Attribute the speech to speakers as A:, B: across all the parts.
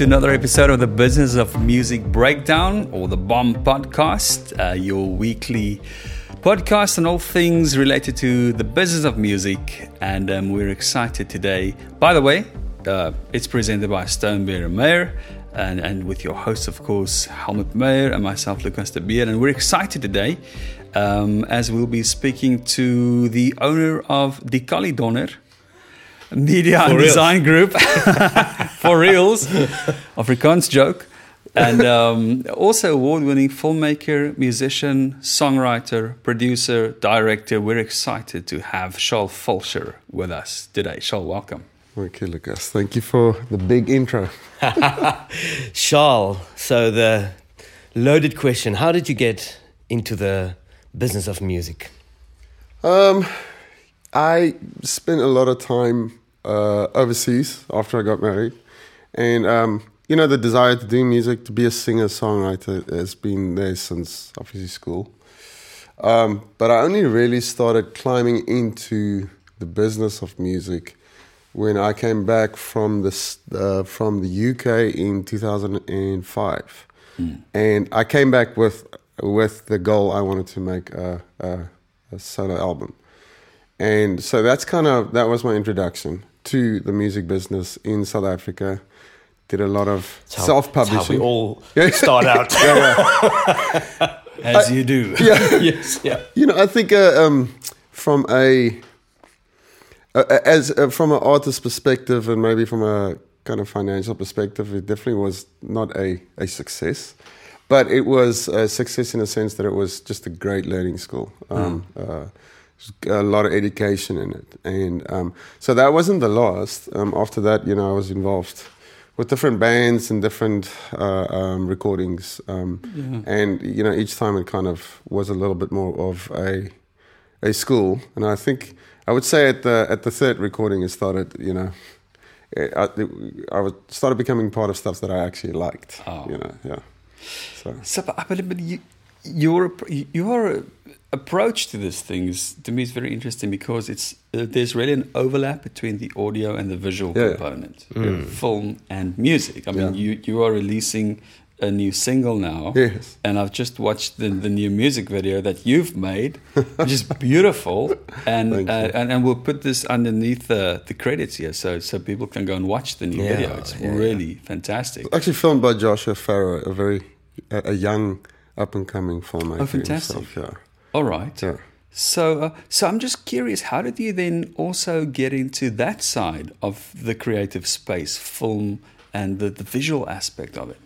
A: to another episode of the Business of Music Breakdown or the Bomb podcast, uh, your weekly podcast on all things related to the business of music. And um, we're excited today. By the way, uh, it's presented by Stonebeer Meyer. And, and with your host, of course, Helmut Mayer and myself, Lucas de Beer. And we're excited today um, as we'll be speaking to the owner of Die Donner Media for and reals. Design Group for reals, Afrikaans joke, and um, also award-winning filmmaker, musician, songwriter, producer, director. We're excited to have Charl Folscher with us today. Charl, welcome.
B: Okay, Lucas. Thank you for the big intro.
C: Charl, so the loaded question: How did you get into the business of music?
B: Um, I spent a lot of time uh, overseas after I got married, and um, you know the desire to do music, to be a singer songwriter, has been there since obviously school. Um, but I only really started climbing into the business of music when I came back from the uh, from the UK in 2005, mm. and I came back with with the goal I wanted to make a, a, a solo album, and so that's kind of that was my introduction to the music business in South Africa. Did a lot of self-publishing.
C: we all start out. yeah,
A: yeah. As I, you do.
B: Yeah. yes. Yeah. You know, I think uh, um, from a uh, as uh, from an artist perspective and maybe from a kind of financial perspective, it definitely was not a, a success, but it was a success in the sense that it was just a great learning school. Um, mm. A lot of education in it. And um, so that wasn't the last. Um, after that, you know, I was involved with different bands and different uh, um, recordings. Um, yeah. And, you know, each time it kind of was a little bit more of a, a school. And I think I would say at the, at the third recording, it started, you know, I, I was, started becoming part of stuff that I actually liked. Oh. You know, yeah.
A: So, so but, but you, you're, you're approach to this thing is to me is very interesting because it's uh, there's really an overlap between the audio and the visual yeah. component, mm. film and music. I mean, yeah. you you are releasing a new single now,
B: yes.
A: and I've just watched the, the new music video that you've made, which is beautiful, and uh, and and we'll put this underneath the the credits here, so so people can go and watch the new yeah, video. It's really fantastic.
B: Actually, filmed by Joshua Farrow, a very a young up and coming filmmaker.
A: Oh, fantastic!
B: Himself, yeah.
A: All right.
B: Yeah.
A: So, uh, so I'm just curious, how did you then also get into that side of the creative space, film, and the, the visual aspect of it?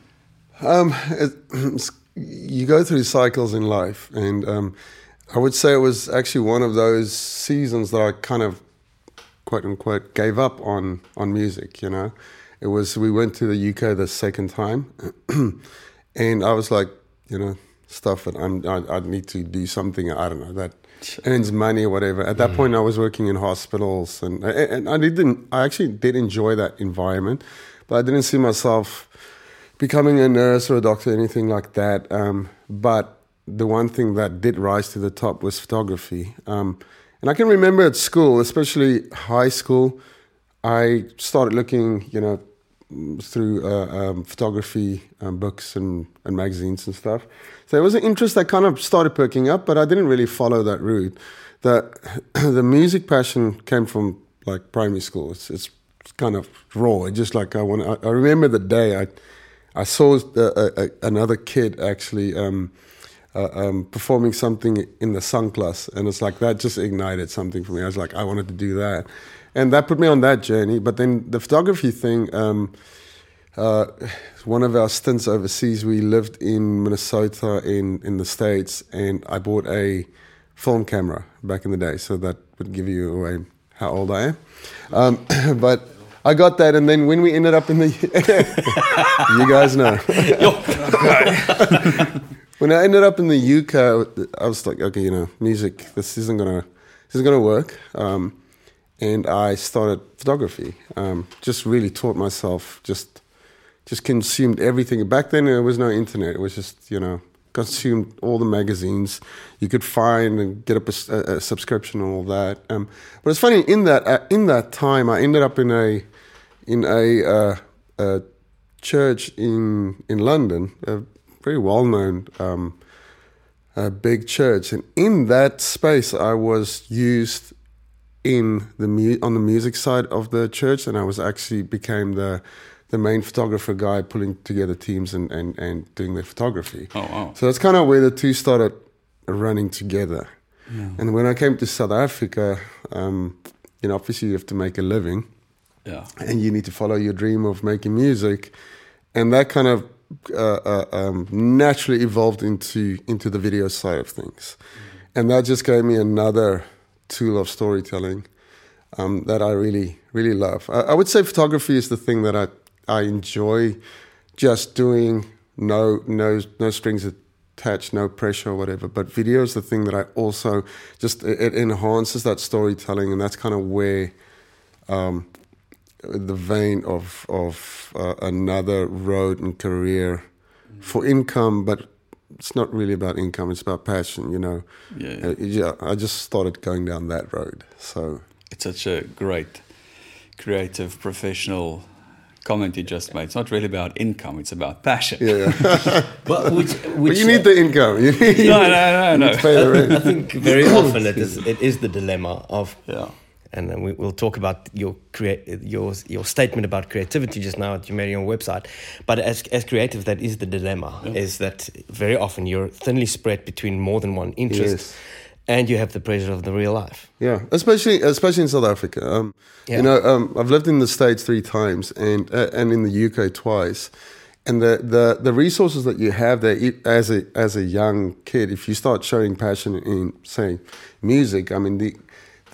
B: Um, it, you go through cycles in life, and um, I would say it was actually one of those seasons that I kind of, quote unquote, gave up on on music. You know, it was we went to the UK the second time, and I was like, you know, stuff that I'm, I, I need to do something, I don't know, that earns money or whatever. At that mm. point, I was working in hospitals and, and I didn't, I actually did enjoy that environment, but I didn't see myself becoming a nurse or a doctor, or anything like that. Um, but the one thing that did rise to the top was photography. Um, and I can remember at school, especially high school, I started looking, you know, through uh, um, photography um, books and, and magazines and stuff. So it was an interest that kind of started perking up, but I didn't really follow that route. The the music passion came from like primary school. It's, it's kind of raw. It just like I want. I, I remember the day I I saw the, another kid actually. Um, uh, um, performing something in the sung class, and it's like that just ignited something for me. I was like, I wanted to do that, and that put me on that journey. But then the photography thing, um, uh, one of our stints overseas, we lived in Minnesota in, in the States, and I bought a film camera back in the day. So that would give you away how old I am. Um, but I got that, and then when we ended up in the, you guys know. when I ended up in the UK, I was like, okay, you know, music. This isn't gonna, isn't gonna work. Um, and I started photography. Um, just really taught myself just just consumed everything. Back then, there was no internet. It was just, you know, consumed all the magazines you could find and get a, a, a subscription and all that. Um, but it's funny in that uh, in that time, I ended up in a in a, uh, a church in in London, a very well known um, a big church, and in that space, I was used in the mu- on the music side of the church, and I was actually became the the main photographer guy, pulling together teams and and, and doing the photography.
A: Oh wow!
B: So that's kind of where the two started running together. Yeah. And when I came to South Africa, um, you know, obviously you have to make a living,
A: yeah,
B: and you need to follow your dream of making music, and that kind of uh, uh, um, naturally evolved into into the video side of things, mm-hmm. and that just gave me another tool of storytelling um, that I really really love. I, I, would say photography is the thing that I I enjoy just doing. No no no strings attached, no pressure or whatever. But video is the thing that I also just it, it enhances that storytelling, and that's kind of where. Um, the vein of of uh, another road and career for income, but it's not really about income. It's about passion, you know.
A: Yeah, yeah. Uh,
B: yeah. I just started going down that road. So
A: it's such a great, creative, professional comment you just made. It's not really about income; it's about passion.
B: Yeah, yeah.
C: but, which, which,
B: but you need uh, the income. You
A: need, no, no, no, no.
C: I, I think very often it is, it is the dilemma of
A: yeah
C: and then we, will talk about your create your your statement about creativity just now at your Marion website. But as as creative, that is the dilemma: yeah. is that very often you're thinly spread between more than one interest. Yes. And you have the pressure of the real life.
B: Yeah, especially especially in South Africa. Um, yeah. You know, um, I've lived in the States three times, and uh, and in the UK twice and the, the, the resources that you have there as a as a young kid, if you start showing passion in say music, I mean the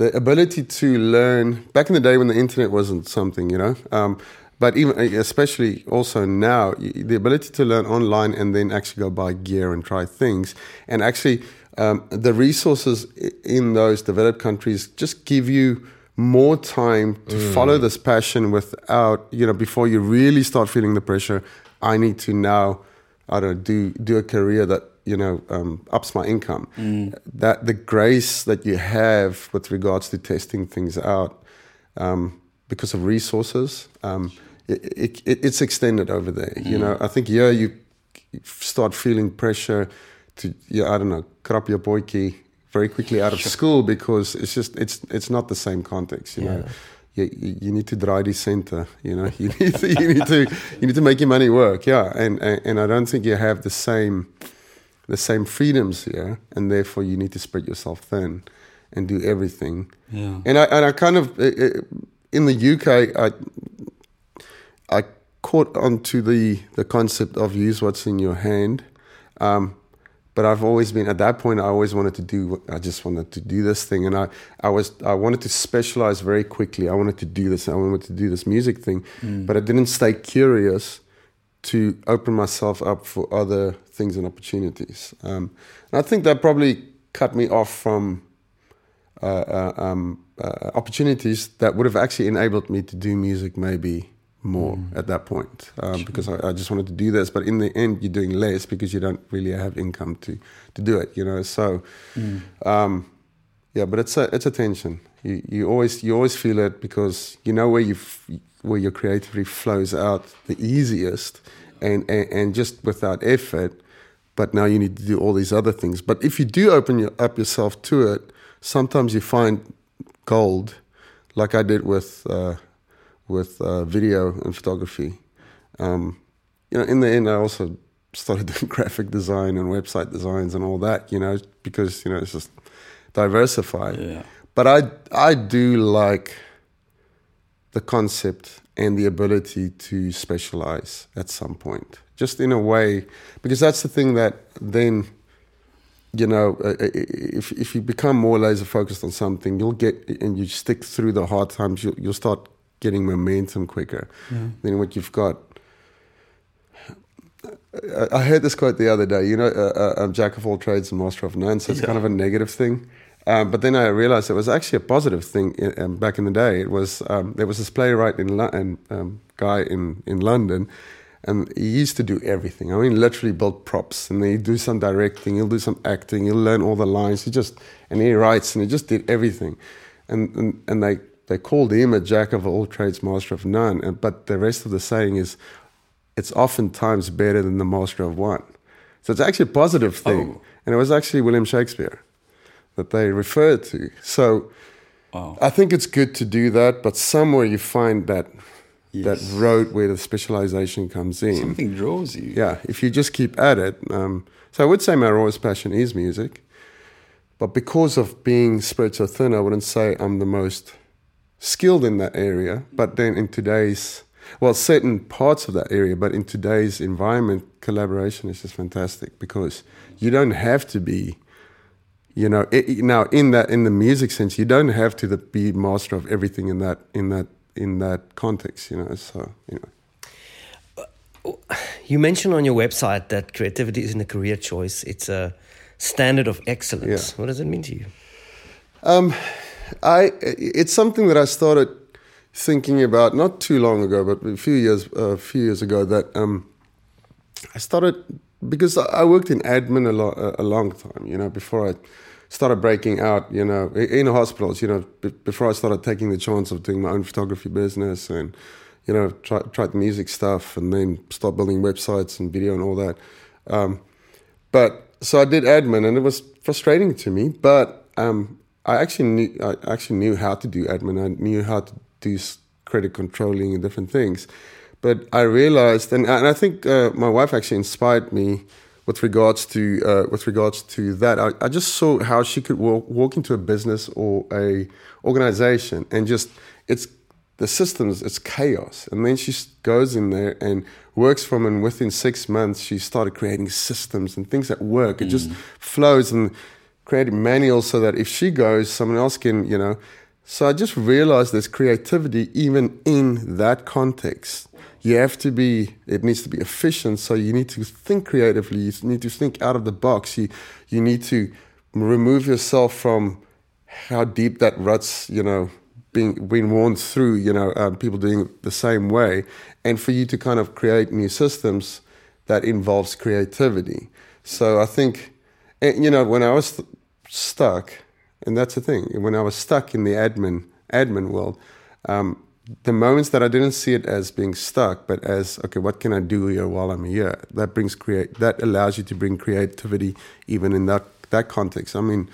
B: the ability to learn back in the day when the internet wasn't something, you know. Um, but even especially also now, the ability to learn online and then actually go buy gear and try things, and actually um, the resources in those developed countries just give you more time to mm. follow this passion without you know before you really start feeling the pressure. I need to now, I don't know, do do a career that you know um, ups my income. Mm. That the grace that you have with regards to testing things out um, because of resources, um, it, it, it's extended over there. Mm. You know, I think yeah, you start feeling pressure to yeah, I don't know, crap your boyki very quickly out of sure. school because it's just it's it's not the same context. You yeah. know. You, you, need to drive the center. You know, you need to, you need to you need to make your money work. Yeah, and, and and I don't think you have the same the same freedoms here, and therefore you need to spread yourself thin and do everything.
A: Yeah.
B: And I and I kind of in the UK I I caught onto the the concept of use what's in your hand. Um, but I've always been at that point. I always wanted to do. I just wanted to do this thing, and I, I was. I wanted to specialize very quickly. I wanted to do this. I wanted to do this music thing, mm. but I didn't stay curious to open myself up for other things and opportunities. Um, and I think that probably cut me off from uh, uh, um, uh, opportunities that would have actually enabled me to do music maybe more mm. at that point um, sure. because I, I, just wanted to do this. But in the end, you're doing less because you don't really have income to to do it. You know, so mm. um, yeah. But it's a it's a tension. You you always you always feel it because you know where you where your creativity flows out the easiest and, and, and just without effort. But now you need to do all these other things. But if you do open your, up yourself to it, sometimes you find gold, like I did with uh, with uh, video and photography. Um, you know, in the end, I also started doing graphic design and website designs and all that. You know, because you know it's just diversified.
A: Yeah.
B: But I I do like the concept and the ability to specialize at some point, just in a way, because that's the thing that then, you know, uh, uh, if if you become more laser focused on something, you'll get and you stick through the hard times, you'll, you'll start getting momentum quicker yeah. than what you've got. I heard this quote the other day. You know, uh, uh, jack of all trades and master of none. So it's yeah. kind of a negative thing. Um, but then I realized it was actually a positive thing in, um, back in the day. It was um, there was this playwright in um, guy in in London, and he used to do everything. I mean, literally build props, and he'd do some directing, he'll do some acting, he'll learn all the lines. He just and he writes, and he just did everything, and and, and they they called him a jack of all trades, master of none. And, but the rest of the saying is, it's oftentimes better than the master of one. So it's actually a positive thing.
A: Oh.
B: And it was actually William Shakespeare that they refer to. So
A: Wow.
B: I think it's good to do that, but somewhere you find that
A: Yes.
B: that road where the specialization comes in.
A: Something draws you.
B: Yeah, if you just keep at it. Um, so I would say my rawest passion is music, but because of being spread so thin, I wouldn't say I'm the most skilled in that area. But then in today's, well, certain parts of that area, but in today's environment, collaboration is just fantastic because you don't have to be. You know, it, now in that in the music sense, you don't have to the, be master of everything in that in that in that context. You know, so you know.
C: You mentioned on your website that creativity isn't a career choice; it's a standard of excellence.
B: Yeah.
C: What does it mean to you?
B: Um, I it's something that I started thinking about not too long ago, but a few years a few years ago. That um, I started because I worked in admin a, a long time. You know, before I started breaking out. You know, in hospitals. You know, before I started taking the chance of doing my own photography business and you know try tried the music stuff and then start building websites and video and all that. Um, but so I did admin, and it was frustrating to me. But um, I actually knew I actually knew how to do admin. I knew how to do credit controlling and different things. But I realized, and, and I think uh, my wife actually inspired me with regards to uh, with regards to that. I, I just saw how she could walk, walk into a business or a organization and just it's the systems it's chaos. And then she goes in there and works from and within six months she started creating systems and things that work. It just flows and creating manuals so that if she goes someone else can you know. So i just realized there's creativity even in that context you have to be it needs to be efficient so you need to think creatively you need to think out of the box you you need to remove yourself from how deep that ruts, you know, being being worn through, you know, um, people doing it the same way, and for you to kind of create new systems that involves creativity. So I think, you know, when I was stuck, and that's the thing, when I was stuck in the admin admin world, um, the moments that I didn't see it as being stuck, but as okay, what can I do here while I'm here? That brings create that allows you to bring creativity even in that that context. I mean,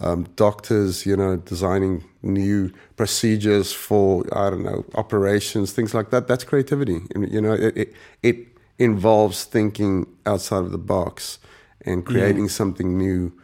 B: um, doctors, you know, designing new procedures for I don't know operations, things like that. That's creativity. And, you know, it, it it involves thinking outside of the box and creating something new f- o- o-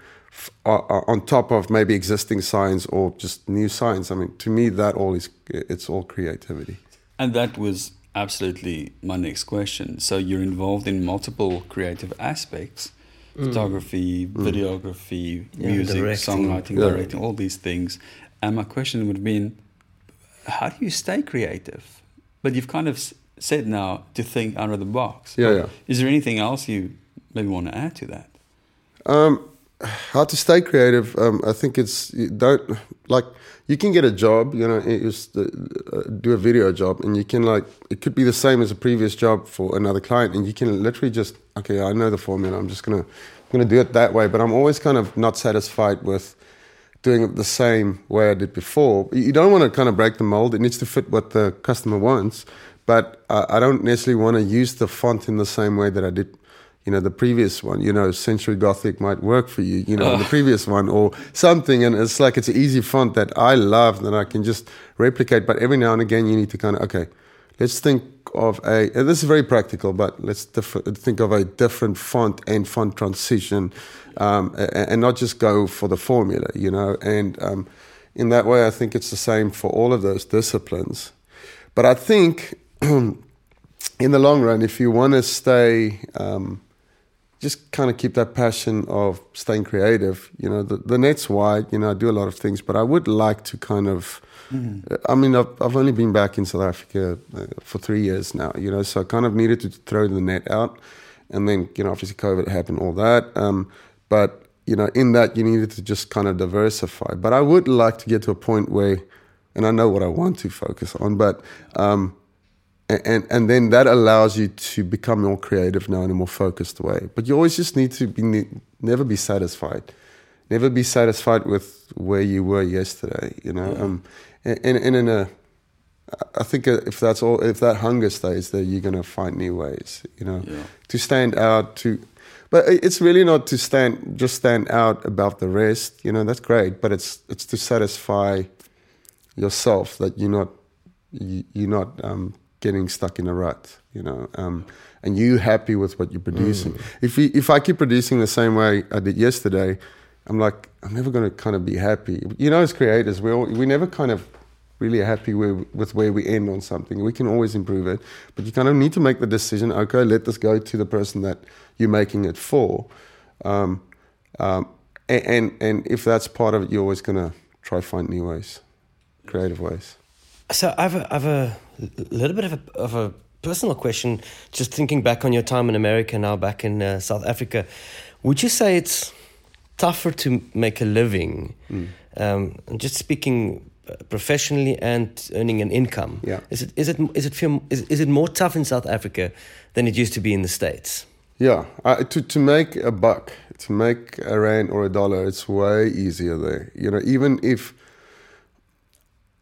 B: Uh, uh, on top of maybe existing science or just new science. I mean, to me, that all is it's all creativity.
A: And that was absolutely my next question. So you're involved in multiple creative aspects mm. photography, mm. videography,
C: Yeah,
A: music,
C: directing.
A: songwriting,
B: Yeah.
A: directing, all these things. And my question would have been how do you stay creative? But you've kind of said now to think out of the box.
B: Yeah, yeah.
A: Is there anything else you maybe want to add to that?
B: Um, how to stay creative? Um, I think it's you don't like you can get a job, you know, just uh, do a video job, and you can like it could be the same as a previous job for another client, and you can literally just okay, I know the formula, I'm just gonna gonna do it that way. But I'm always kind of not satisfied with doing it the same way I did before. You don't want to kind of break the mold; it needs to fit what the customer wants. But I don't necessarily want to use the font in the same way that I did you know the previous one you know century gothic might work for you you know the previous one or something. And it's like it's an easy font that i love that i can just replicate. But every now and again you need to kind of okay let's think of a this is very practical but let's diff- think of a different font and font transition um, and, and not just go for the formula you know. And um, in that way i think it's the same for all of those disciplines. But i think in the long run if you want to stay um, just kind of keep that passion of staying creative. You know, the, the net's wide. You know, I do a lot of things, but I would like to kind of. I mean, I've, I've only been back in South Africa uh, for three years now. You know, so I kind of needed to throw the net out, and then you know, obviously COVID happened, all that. Um, but you know, in that you needed to just kind of diversify. But I would like to get to a point where, and I know what I want to focus on, but. Um, and and then that allows you to become more creative now in a more focused way. But you always just need to be never be satisfied, never be satisfied with where you were yesterday. You know, um, and, and in a I think if that's all, if that hunger stays there, you're gonna find new ways. You know,
A: Yeah.
B: to stand out. To, but it's really not to stand just stand out above the rest. You know, that's great, but it's it's to satisfy yourself that you're not you, you're not um, getting stuck in a rut. You know, um, and you happy with what you're producing. If we, if I keep producing the same way I did yesterday, I'm like I'm never going to kind of be happy. You know, as creators, we all, we never kind of really happy with, with where we end on something. We can always improve it, but you kind of need to make the decision. Okay, let this go to the person that you're making it for, um, um, and, and and if that's part of it, you're always going to try find new ways, creative ways.
C: So I've a, I've a little bit of a, of a personal question. Just thinking back on your time in America, now back in uh, South Africa, would you say it's tougher to make a living? Um, just speaking uh, professionally and earning an income.
B: Yeah.
C: Is it is it is it feel, is, is it more tough in South Africa than it used to be in the states?
B: Yeah, uh, to to make a buck, to make a rand or a dollar, it's way easier there. You know, even if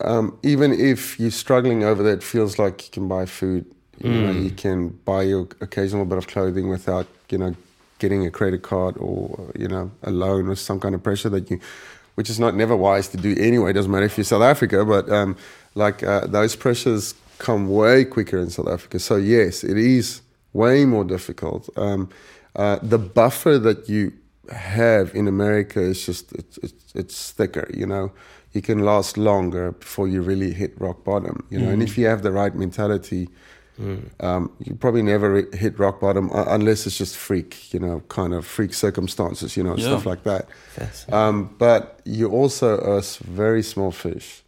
B: um, even if you're struggling over there, it feels like you can buy food. You know, you can buy your occasional bit of clothing without you know getting a credit card or you know a loan or some kind of pressure that you, which is not never wise to do anyway. It doesn't matter if you're South Africa, but um, like uh, those pressures come way quicker in South Africa. So yes, it is way more difficult. Um, uh, the buffer that you have in America is just it's, it's, it's thicker. You know, you can last longer before you really hit rock bottom. You know, and if you have the right mentality. Um, you probably never hit rock bottom uh, unless it's just freak, you know, kind of freak circumstances, you know,
A: Yeah.
B: stuff like that. Um, but you also are a very small fish.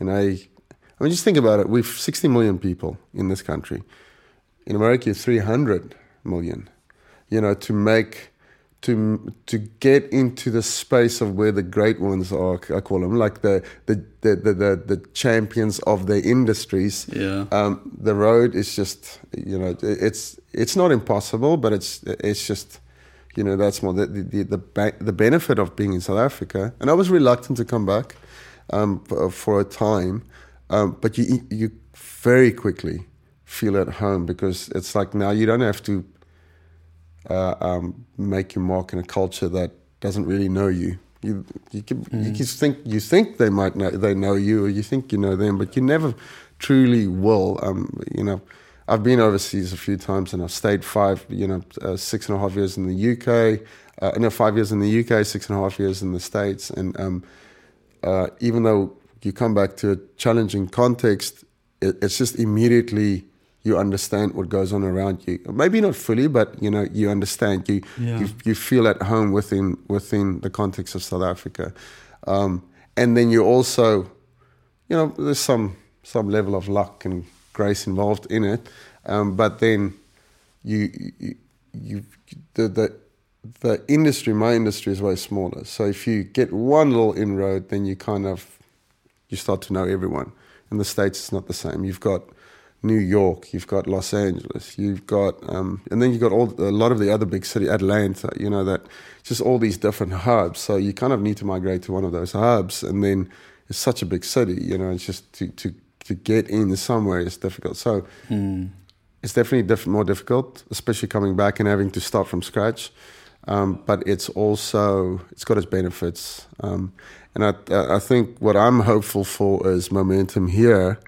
B: And I, I mean, just think about it. We've 60 million people in this country. In America, you're 300 million. You know, to make, to to get into the space of where the great ones are, I call them, like the the the the, the, the champions of their industries.
A: Yeah.
B: Um, the road is just, you know, it's it's not impossible, but it's it's just, you know, that's more the the the, ba- the benefit of being in South Africa. And I was reluctant to come back um, for, for a time, um, but you you very quickly feel at home because it's like now you don't have to uh, um, make your mark in a culture that doesn't really know you. You you can you can think you think they might know they know you or you think you know them, but you never truly will. Um, you know, I've been overseas a few times and I've stayed five, you know, uh, six and a half years in the UK. Uh, no, five years in the UK, six and a half years in the States, and um, uh, even though you come back to a challenging context, it, it's just immediately you understand what goes on around you. Maybe not fully, but you know you understand. You
A: Yeah.
B: you, you feel at home within within the context of South Africa, um, and then you also, you know, there's some some level of luck and grace involved in it, um, but then you you, you the, the the industry, my industry is way smaller. So if you get one little inroad, then you kind of you start to know everyone. In the states, it's not the same. You've got New York, you've got Los Angeles, you've got, um, and then you've got all a lot of the other big city, Atlanta. You know that just all these different hubs. So you kind of need to migrate to one of those hubs, and then it's such a big city. You know, it's just to to to get in somewhere is difficult. So it's definitely diff- more difficult, especially coming back and having to start from scratch. Um, but it's also it's got its benefits, um, and I I think what I'm hopeful for is momentum here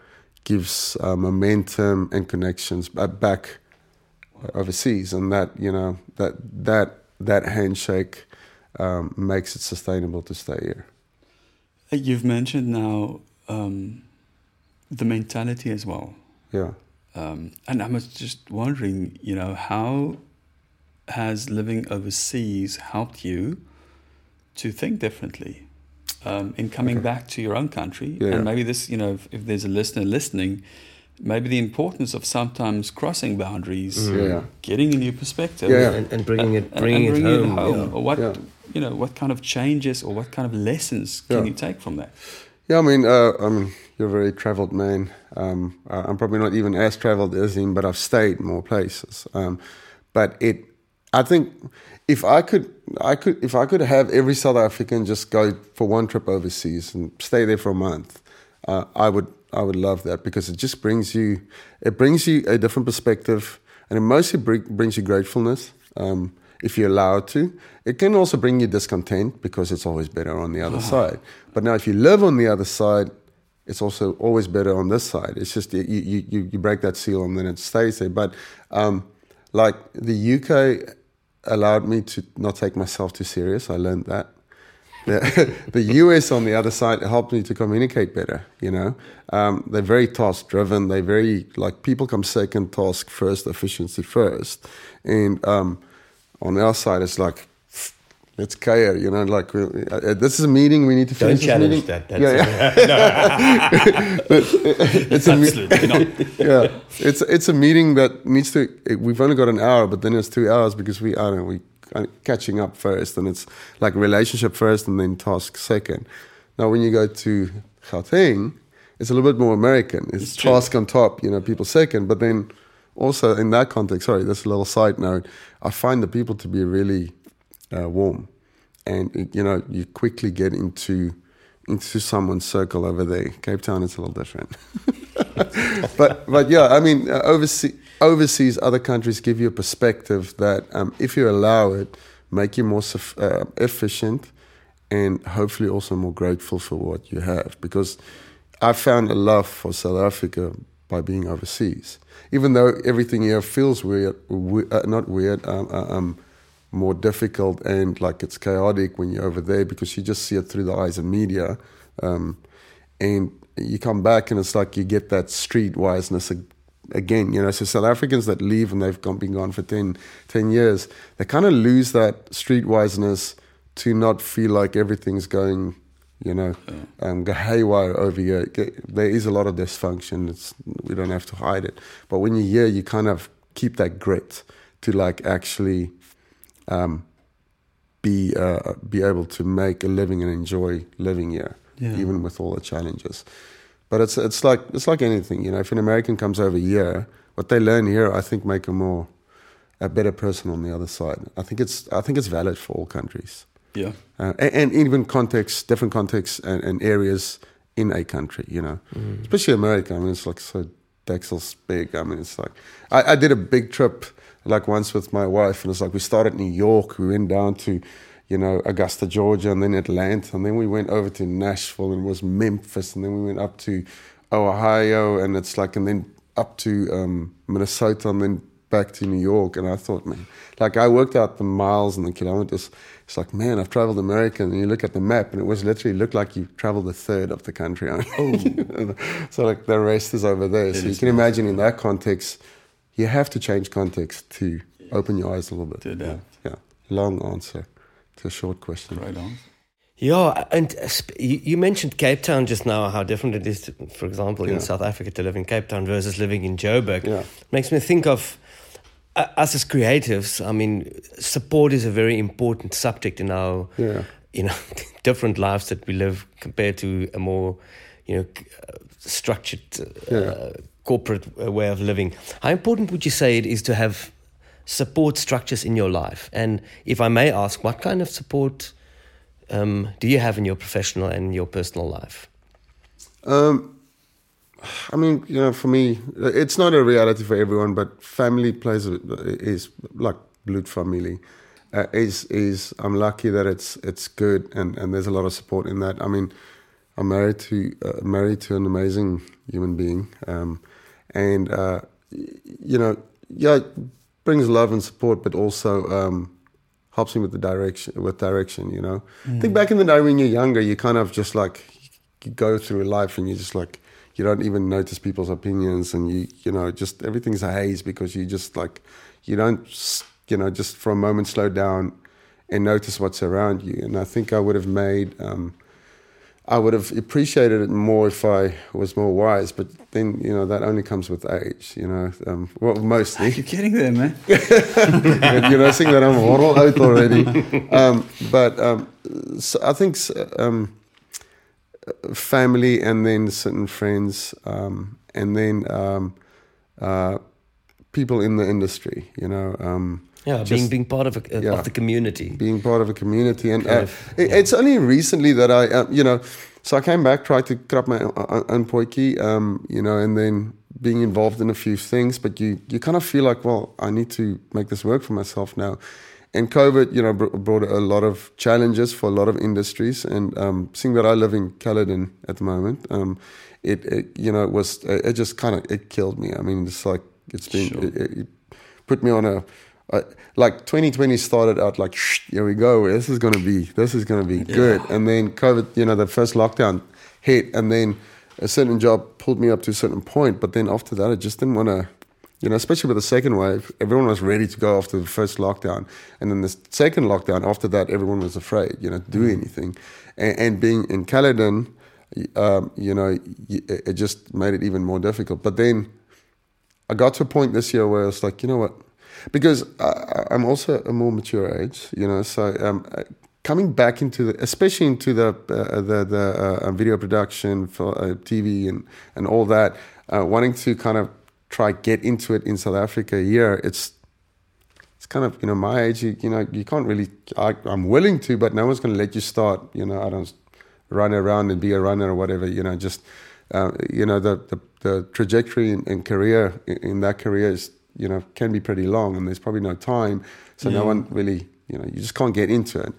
B: gives uh, momentum and connections back overseas, and that you know that that that handshake um, makes it sustainable to stay here.
A: You've mentioned now um, the mentality as well.
B: Yeah.
A: Um, and I was just wondering, you know, how has living overseas helped you to think differently um, in coming back to your own country?
B: Yeah.
A: And maybe this, you know, if, if there's a listener listening, maybe the importance of sometimes crossing boundaries,
B: Yeah.
A: getting a new perspective,
B: Yeah, yeah.
C: And, and bringing it,
A: and-
C: bringing,
A: and
C: it home. yeah.
A: or what,
B: Yeah.
A: you know, what kind of changes or what kind of lessons can
B: Yeah.
A: you take from that?
B: Yeah, I mean, uh, I mean, you're a very traveled man. Um, uh, I'm probably not even as traveled as him, but I've stayed more places. Um, but it, I think, if I could, I could, if I could have every South African just go for one trip overseas and stay there for a month, uh, I would, I would love that because it just brings you, it brings you a different perspective, and it mostly bring, brings you gratefulness. Um, if you allow it to, it can also bring you discontent because it's always better on the other side. But now, if you live on the other side, it's also always better on this side. It's just you you, you break that seal and then it stays there. But um, like the UK allowed me to not take myself too serious. I learned that. The, US on the other side helped me to communicate better. You know, um, they're very task driven. They're very like people come second, task first, efficiency first, and um, on our side it's like let's care, you know, like uh, uh, this is a meeting. We need to finish
C: Don't
B: this meeting.
C: That.
B: yeah, yeah. it's a meeting. yeah, it's it's a meeting that needs to. We've only got an hour, but then it's two hours because we I don't know we catching up first, and it's like relationship first, and then task second. Now, when you go to Gauteng, it's a little bit more American. It's, it's task on top, you know, people second, but then also in that context, sorry, this little side note, I find the people to be really uh, warm, and you know you quickly get into into someone's circle over there. Cape Town is a little different, but but yeah, I mean uh, overseas overseas other countries give you a perspective that um, if you allow it, make you more uh, efficient, and hopefully also more grateful for what you have because. I found a love for South Africa by being overseas. Even though everything here feels weird, we, uh, not weird, um, uh, um, more difficult and like it's chaotic when you're over there because you just see it through the eyes of media. Um, and you come back and it's like you get that street wiseness again. You know, so South Africans that leave and they've been gone for 10, 10 years, they kind of lose that street wiseness to not feel like everything's going, you know, yeah. um, go haywire over here. There is a lot of dysfunction. It's, we don't have to hide it. But when you're here, you kind of keep that grit to like actually um, be uh, be able to make a living and enjoy living here, yeah. even with all the challenges. But it's it's like it's like anything, you know. If an American comes over here, what they learn here, I think, make them more a better person on the other side. I think it's I think it's valid for all countries.
A: Yeah,
B: uh, and, and, even contexts, different contexts and, and, areas in a country. You know, mm. especially America. I mean, it's like so Dexel's big. I mean, it's like I, I did a big trip like once with my wife, and it's like we started in New York, we went down to, you know, Augusta, Georgia, and then Atlanta, and then we went over to Nashville, and it was Memphis, and then we went up to Ohio, and it's like, and then up to um, Minnesota, and then back to New York. And I thought, man, like I worked out the miles and the kilometers. It's like, man, I've traveled America, and you look at the map, and it was literally looked like you traveled a third of the country. Oh. so like the rest is over there. It so you can nice. imagine in that context you have to change context to open your eyes a little bit.
A: To adapt.
B: Yeah. yeah. Long answer to a short question.
A: Right on.
C: Yeah, and you mentioned Cape Town just now, how different it is, to, for example, in yeah. South Africa to live in Cape Town versus living in Joburg.
B: Yeah.
C: Makes me think of uh, us as creatives. I mean, support is a very important subject in our,
B: yeah.
C: you know, different lives that we live compared to a more, you know, structured uh, corporate uh, way of living. How important would you say it is to have support structures in your life? And if I may ask, what kind of support um, do you have in your professional and your personal life?
B: Um, I mean, you know, for me, it's not a reality for everyone, but family plays is like blood family. Uh, is is I'm lucky that it's it's good and, and there's a lot of support in that. I mean, I'm married to uh, married to an amazing human being. Um, and uh, you know, yeah, brings love and support, but also um, helps me with the direction. With direction, you know, mm. I think back in the day when you're younger, you kind of just like you go through life and you just like you don't even notice people's opinions, and you you know just everything's a haze because you just like you don't you know just for a moment slow down and notice what's around you. And I think I would have made. Um, I would have appreciated it more if I was more wise, but then you know that only comes with age. You know, um, well, mostly.
A: You're getting there, man.
B: You're noticing that I'm all out already. Um, but um, so I think um, family, and then certain friends, um, and then um, uh, people in the industry. You know.
C: Yeah, Just, being being part of a, yeah, of the community.
B: Being part of a community, and uh, it, it's only recently that I, uh, you know, so I came back, tried to cut up my own poiki, um, you know, and then being involved in a few things, but you you kind of feel like, well, I need to make this work for myself now. And COVID, you know, brought a lot of challenges for a lot of industries. And um, seeing that I live in Caledon at the moment, um, it, it, you know, it was it just kind of it killed me. I mean, it's like it's been sure. it, it, put me on a uh, like 2020 started out like here we go this is going to be this is going to be yeah. good. And then covid you know the first lockdown hit and then a certain job pulled me up to a certain point but then after that i just didn't want to you know especially with the second wave everyone was ready to go after the first lockdown. And then the second lockdown after that everyone was afraid you know to do mm. anything. And, and being in caledon um, you know it just made it even more difficult. But then i got to a point this year where i was like you know what because I, am also a more mature age, you know. So um, coming back into the, especially into the uh, the the uh, video production for uh, TV and and all that, uh, wanting to kind of try get into it in South Africa here, it's it's kind of you know my age. You, you know you can't really. I, am willing to, but no one's going to let you start. You know I don't run around and be a runner or whatever. You know just. Uh, you know the, the, the trajectory in and, career in, in that career is you know can be pretty long, and there's probably no time, so no one really you know you just can't get into it,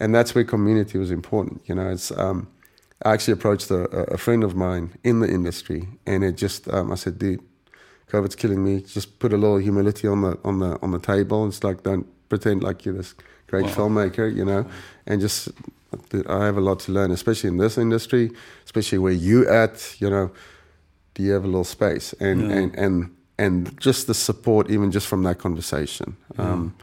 B: and that's where community was important. You know, it's um, I actually approached a, a, friend of mine in the industry, and it just um, I said, dude, COVID's killing me. Just put a little humility on the on the on the table. It's like don't pretend like you're this great wow. filmmaker, you know, and just I have a lot to learn, especially in this industry, especially where you at, you know. Do you have a little space? And yeah. and and and just the support, even just from that conversation, um,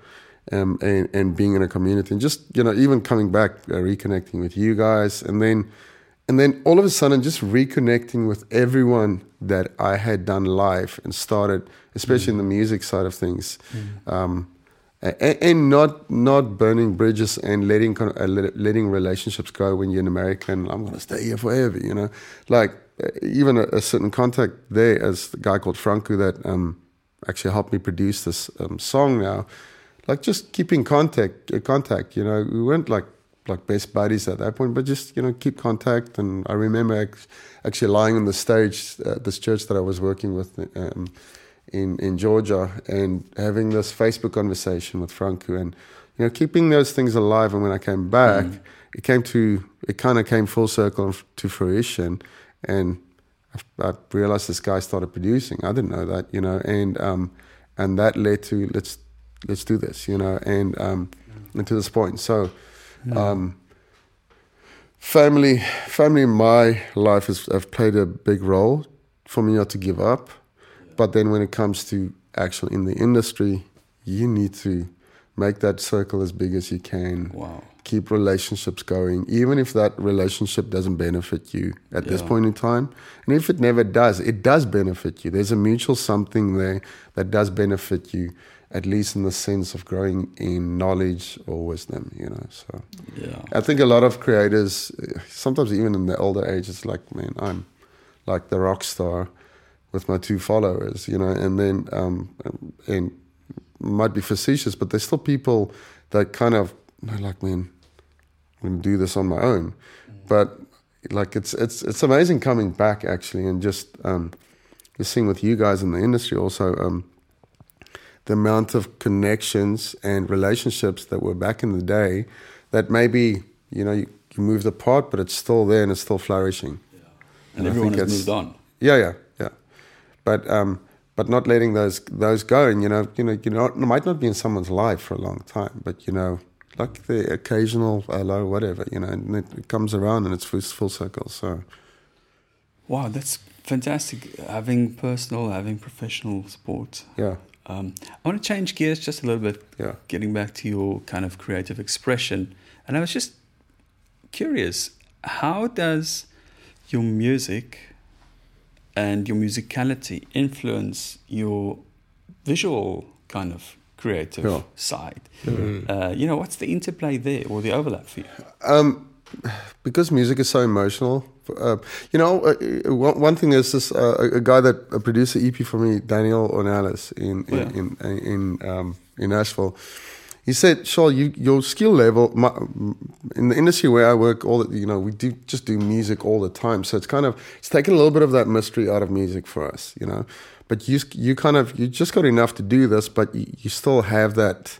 B: um, and, and being in a community, and just you know, even coming back, uh, reconnecting with you guys, and then, and then all of a sudden, just reconnecting with everyone that I had done live and started, especially mm. in the music side of things. Mm. Um, and, and, not not burning bridges and letting uh, letting relationships go when you're in America and I'm gonna stay here forever, you know, like even a, a, certain contact there as the guy called Franco that um, actually helped me produce this um, song now. Like just keeping contact, uh, contact. You know, we weren't like like best buddies at that point, but just you know keep contact. And I remember actually lying on the stage at this church that I was working with um, in in Georgia and having this Facebook conversation with Franco and you know keeping those things alive. And when I came back, mm. it came to it kind of came full circle to fruition and I, I, realized this guy started producing. I didn't know that, you know, and um, and that led to let's let's do this, you know, and um, and to this point. So, um, family family in my life has have played a big role for me not to give up. But then when it comes to actually in the industry, you need to make that circle as big as you can.
A: Wow
B: keep relationships going, even if that relationship doesn't benefit you at yeah. this point in time. And if it never does, it does benefit you. There's a mutual something there that does benefit you, at least in the sense of growing in knowledge or wisdom, you know. So
A: yeah.
B: I think a lot of creators, sometimes even in the older age, it's like, man, I'm like the rock star with my two followers, you know, and then um, and might be facetious, but there's still people that kind of like, man, I'm gonna do this on my own. But like it's it's it's amazing coming back actually and just um, just seeing with you guys in the industry also um, the amount of connections and relationships that were back in the day that maybe you know you, you moved apart but it's still there and it's still flourishing.
A: Yeah. And, and everyone has moved on.
B: Yeah, yeah, yeah. But um, but not letting those those go and you know you know you know it might not be in someone's life for a long time but you know like the occasional hello, whatever, you know, and it comes around and it's full, full circle. So,
A: wow, that's fantastic. Having personal, having professional support.
B: Yeah.
A: Um, I want to change gears just a little bit.
B: Yeah.
A: Getting back to your kind of creative expression, and I was just curious, how does your music and your musicality influence your visual kind of creative sure. side. Mm-hmm. Uh, you know, what's the interplay there or the overlap for you?
B: Um, because music is so emotional. Uh, you know, uh, one, one, thing is this: uh, a guy that produced the EP for me, Daniel Ornelas in in, yeah. in in, um, in Nashville. He said, "Charl, you, your skill level my, in the industry where I work, all you know, we do just do music all the time. So it's kind of it's taken a little bit of that mystery out of music for us, you know. But you you kind of you just got enough to do this, but you, you still have that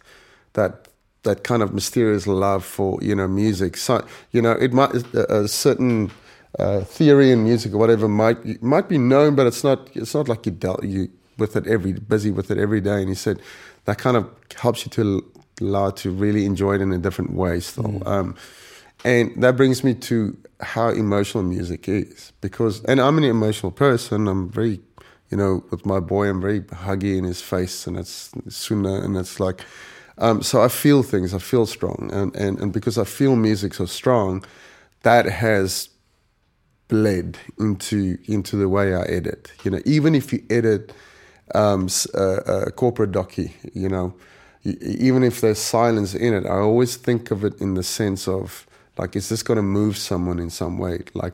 B: that that kind of mysterious love for you know music. So you know, it might a, a certain uh, theory in music or whatever might might be known, but it's not it's not like you dealt you with it every busy with it every day. And he said that kind of helps you to allow to really enjoy it in a different way still. Mm. Um, and that brings me to how emotional music is because and I'm an emotional person. I'm very you know, with my boy, I'm very huggy in his face, and it's sooner, and it's like, um, so I feel things, I feel strong, and, and and because I feel music so strong, that has bled into into the way I edit. You know, even if you edit um, a, a, corporate docu, you know, even if there's silence in it, I always think of it in the sense of like, is this going to move someone in some way? Like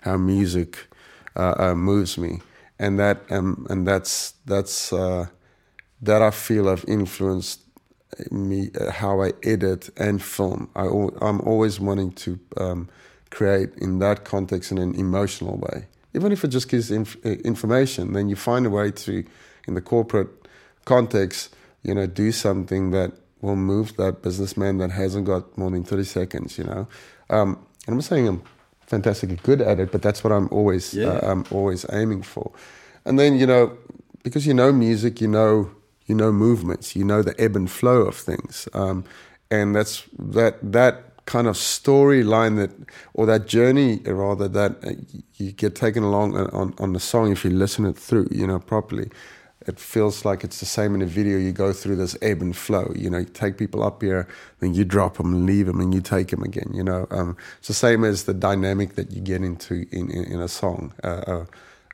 B: how music uh, uh, moves me, and that um, and that's that's uh, that I feel I've influenced me uh, how I edit and film. I, I'm always wanting to. Um, create in that context in an emotional way. Even if it just gives inf- uh, information, then you find a way to, in the corporate context, you know, do something that will move that businessman that hasn't got more than 30 seconds, you know. Um, and I'm not saying I'm fantastically good at it, but that's what I'm always, yeah. uh, I'm always aiming for. And then, you know, because you know music, you know, you know movements, you know the ebb and flow of things. Um, and that's that, that kind of storyline that, or that journey rather, that uh, you get taken along on, on the song if you listen it through, you know, properly. It feels like it's the same in a video. You go through this ebb and flow. You know, you take people up here, then you drop them and leave them, and you take them again. You know, um, it's the same as the dynamic that you get into in in, in a song uh, uh,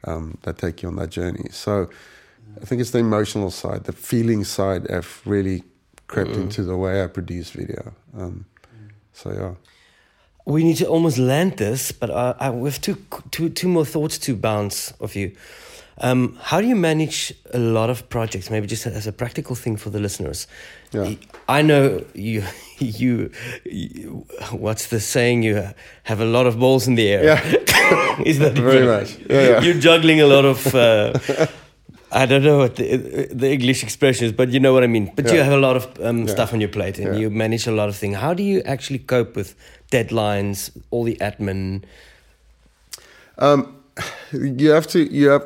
B: um, that take you on that journey. So, I think it's the emotional side, the feeling side, have really crept mm-hmm. into the way I produce video. Um, so yeah.
C: We need to almost land this, but uh, I, we have two, two, two more thoughts to bounce of you. Um, how do you manage a lot of projects? Maybe just as a practical thing for the listeners. Yeah. I know you, you, you, What's the saying? You have a lot of balls in the air.
B: Yeah,
C: is that
B: very much? Yeah, yeah.
C: You're juggling a lot of uh, I don't know what the, the, English expression is, but you know what I mean. But yeah. you have a lot of um, yeah. stuff on your plate, and yeah. you manage a lot of things. How do you actually cope with deadlines, all the admin?
B: Um, you have to. You have.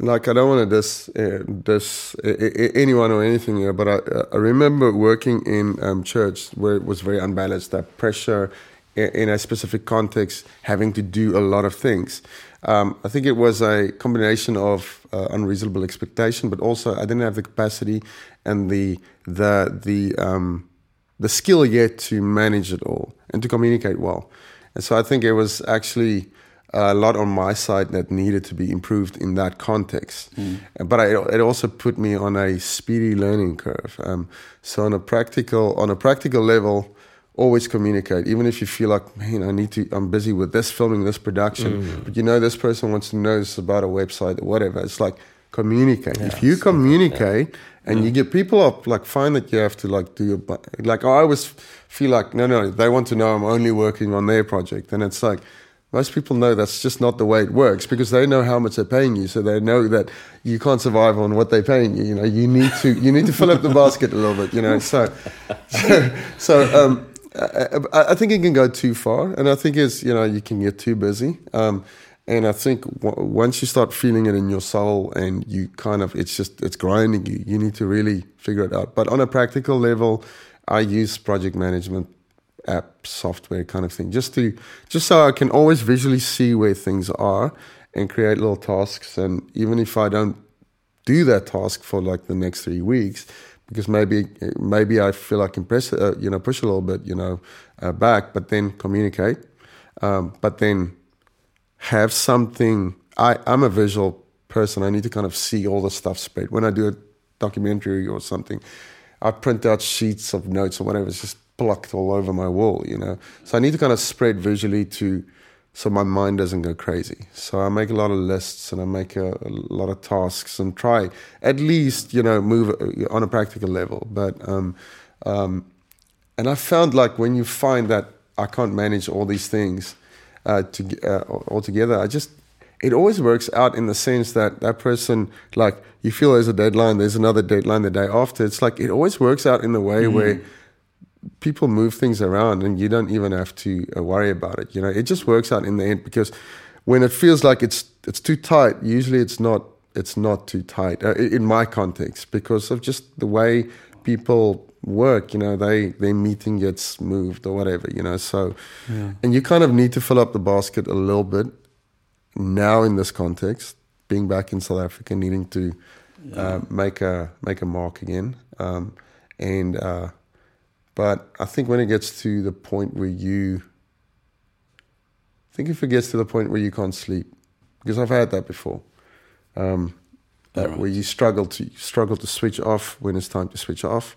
B: Like I don't want to dis uh, dis uh, anyone or anything here, but I I remember working in um, church where it was very unbalanced. That pressure in a specific context, having to do a lot of things. Um, I think it was a combination of uh, unreasonable expectation, but also I didn't have the capacity and the the the um, the skill yet to manage it all and to communicate well. And so I think it was actually a lot on my side that needed to be improved in that context. Mm. But I, it also put me on a speedy learning curve. Um, so on a practical on a practical level always communicate even if you feel like man i need to i'm busy with this filming this production mm. but you know this person wants to know this about a website or whatever it's like communicate yeah, if you communicate yeah. and yeah. you get people up like find that you have to like do your like i always feel like no no they want to know i'm only working on their project and it's like most people know that's just not the way it works because they know how much they're paying you, so they know that you can't survive on what they're paying you. You know, you need to you need to fill up the basket a little bit. You know, so so, so um, I, I, think it can go too far, and I think it's you know you can get too busy. Um, and I think w- once you start feeling it in your soul, and you kind of it's just it's grinding you. You need to really figure it out. But on a practical level, I use project management app software kind of thing just to just so I can always visually see where things are and create little tasks. And even if I don't do that task for like the next three weeks, because maybe maybe I feel I can press uh, you know push a little bit you know uh, back, but then communicate, um, but then have something. I I'm a visual person. I need to kind of see all the stuff spread when I do a documentary or something. I print out sheets of notes or whatever. It's just plucked all over my wall, you know. So I need to kind of spread visually to so my mind doesn't go crazy. So I make a lot of lists and I make a, a lot of tasks and try at least you know move uh, on a practical level. But um, um, and I found like when you find that I can't manage all these things uh, to uh, all together, I just it always works out in the sense that that person like you feel there's a deadline, there's another deadline the day after. It's like it always works out in the way mm. where people move things around and you don't even have to uh, worry about it. You know, it just works out in the end because when it feels like it's it's too tight, usually it's not it's not too tight uh, in my context because of just the way people work. You know, they their meeting gets moved or whatever. You know, so yeah. and you kind of need to fill up the basket a little bit now in this context, being back in South Africa, needing to yeah. uh, make a make a mark again, um, and. Uh, but I think when it gets to the point where you, I think if it gets to the point where you can't sleep, because I've had that before, um, right. where you struggle to struggle to switch off when it's time to switch off,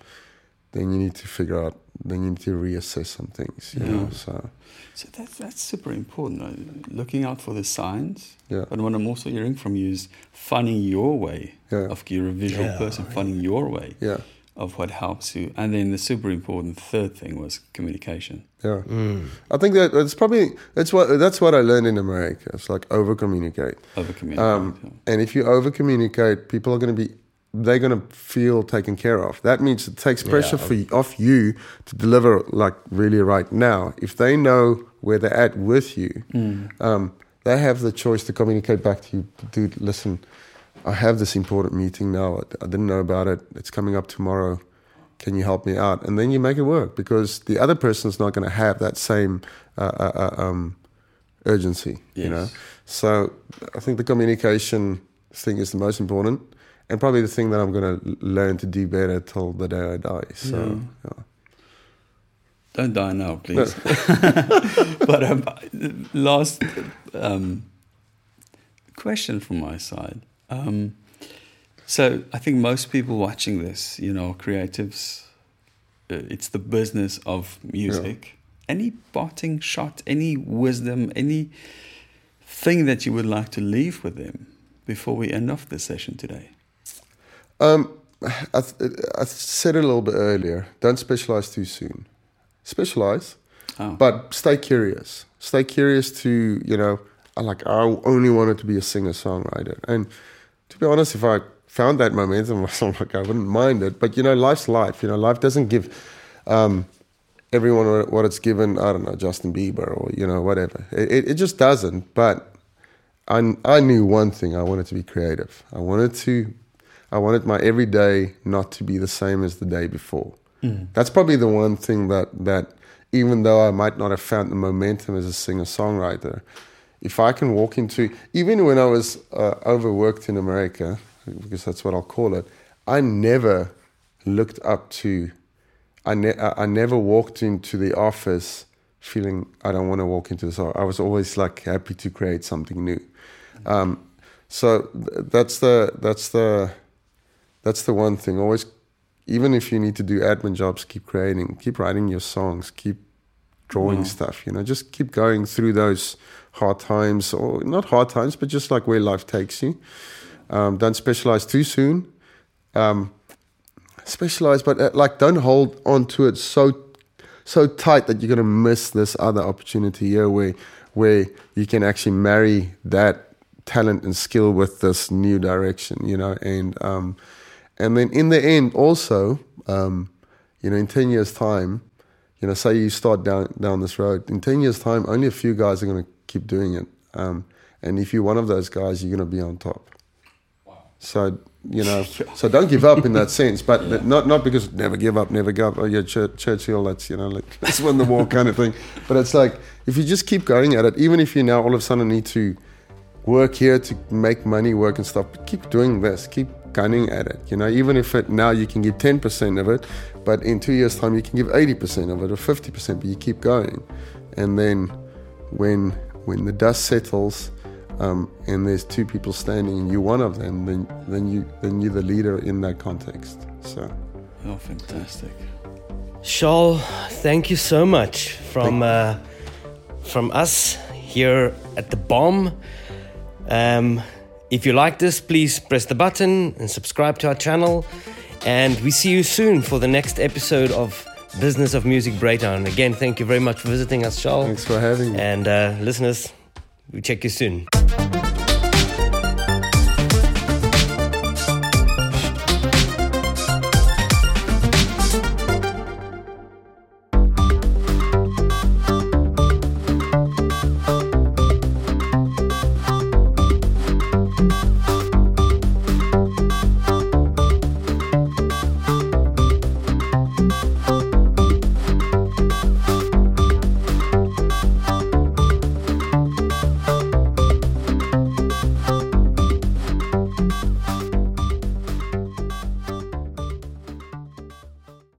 B: then you need to figure out, then you need to reassess some things. You yeah. know, so.
A: So that's that's super important. Right? Looking out for the signs.
B: Yeah.
A: But what I'm also hearing from you is finding your way.
B: Yeah.
A: Of you're a visual yeah. person, finding your way.
B: Yeah
A: of what helps you. And then the super important third thing was communication.
B: Yeah, mm. I think that it's probably that's what that's what I learned in America. It's like over communicate.
A: Over communicate. Um,
B: yeah. And if you over communicate, people are going to be they're going to feel taken care of. That means it takes pressure yeah. for off you to deliver like really right now. If they know where they're at with you, mm. um, they have the choice to communicate back to you. Dude, listen I have this important meeting now. I didn't know about it. It's coming up tomorrow. Can you help me out? And then you make it work because the other person is not going to have that same uh, uh, uh, um, urgency. Yes. You know, so I think the communication thing is the most important, and probably the thing that I'm going to learn to do better till the day I die. So. Yeah. Yeah.
A: Don't die now, please. but um, last um, question from my side. Um, so I think most people watching this, you know, creatives, uh, it's the business of music. Yeah. Any parting shot, any wisdom, any thing that you would like to leave with them before we end off the session today?
B: Um, I, th- I said it a little bit earlier. Don't specialize too soon. Specialize, oh. but stay curious. Stay curious to you know. Like I only wanted to be a singer songwriter, and to be honest, if I found that momentum, I'm like I wouldn't mind it. But you know, life's life. You know, life doesn't give um, everyone what it's given. I don't know, Justin Bieber or you know whatever. It, it just doesn't. But I I knew one thing. I wanted to be creative. I wanted to. I wanted my everyday not to be the same as the day before. Mm. That's probably the one thing that that even though I might not have found the momentum as a singer songwriter, if I can walk into, even when I was uh, overworked in America, because that's what I'll call it, I never looked up to, I, ne- I never walked into the office feeling I don't want to walk into this. I was always like happy to create something new. Um, so that's the that's the that's the one thing. Always, even if you need to do admin jobs, keep creating, keep writing your songs, keep drawing mm. stuff. You know, just keep going through those hard times, or not hard times, but just like where life takes you. Um, don't specialize too soon. Um, specialize, but uh, like don't hold on to it so so tight that you're gonna miss this other opportunity here, where where you can actually marry that talent and skill with this new direction. You know, and um, and then in the end, also, um, you know, in ten years' time, you know, say you start down down this road, in ten years' time, only a few guys are going to keep doing it. Um, and if you're one of those guys, you're going to be on top. Wow. So you know, so don't give up in that sense, but yeah. not not because never give up, never give up. Oh yeah, Churchill, that's you know, like let's win the war kind of thing. But it's like if you just keep going at it, even if you now all of a sudden need to work here to make money, work and stuff, keep doing this, keep gunning at it. You know, even if it now you can give ten percent of it, but in two years' time you can give eighty percent of it or fifty percent, but you keep going, and then when when the dust settles um, and there's two people standing and you're one of them, then then you then you're the leader in that context. So,
A: oh, fantastic,
C: Charles. Thank you so much from uh, from us here at the bomb. Um, if you like this, please press the button and subscribe to our channel. And we see you soon for the next episode of Business of Music Breakdown. Again, thank you very much for visiting us, Charles.
B: Thanks for having me.
C: And uh, listeners, we check you soon.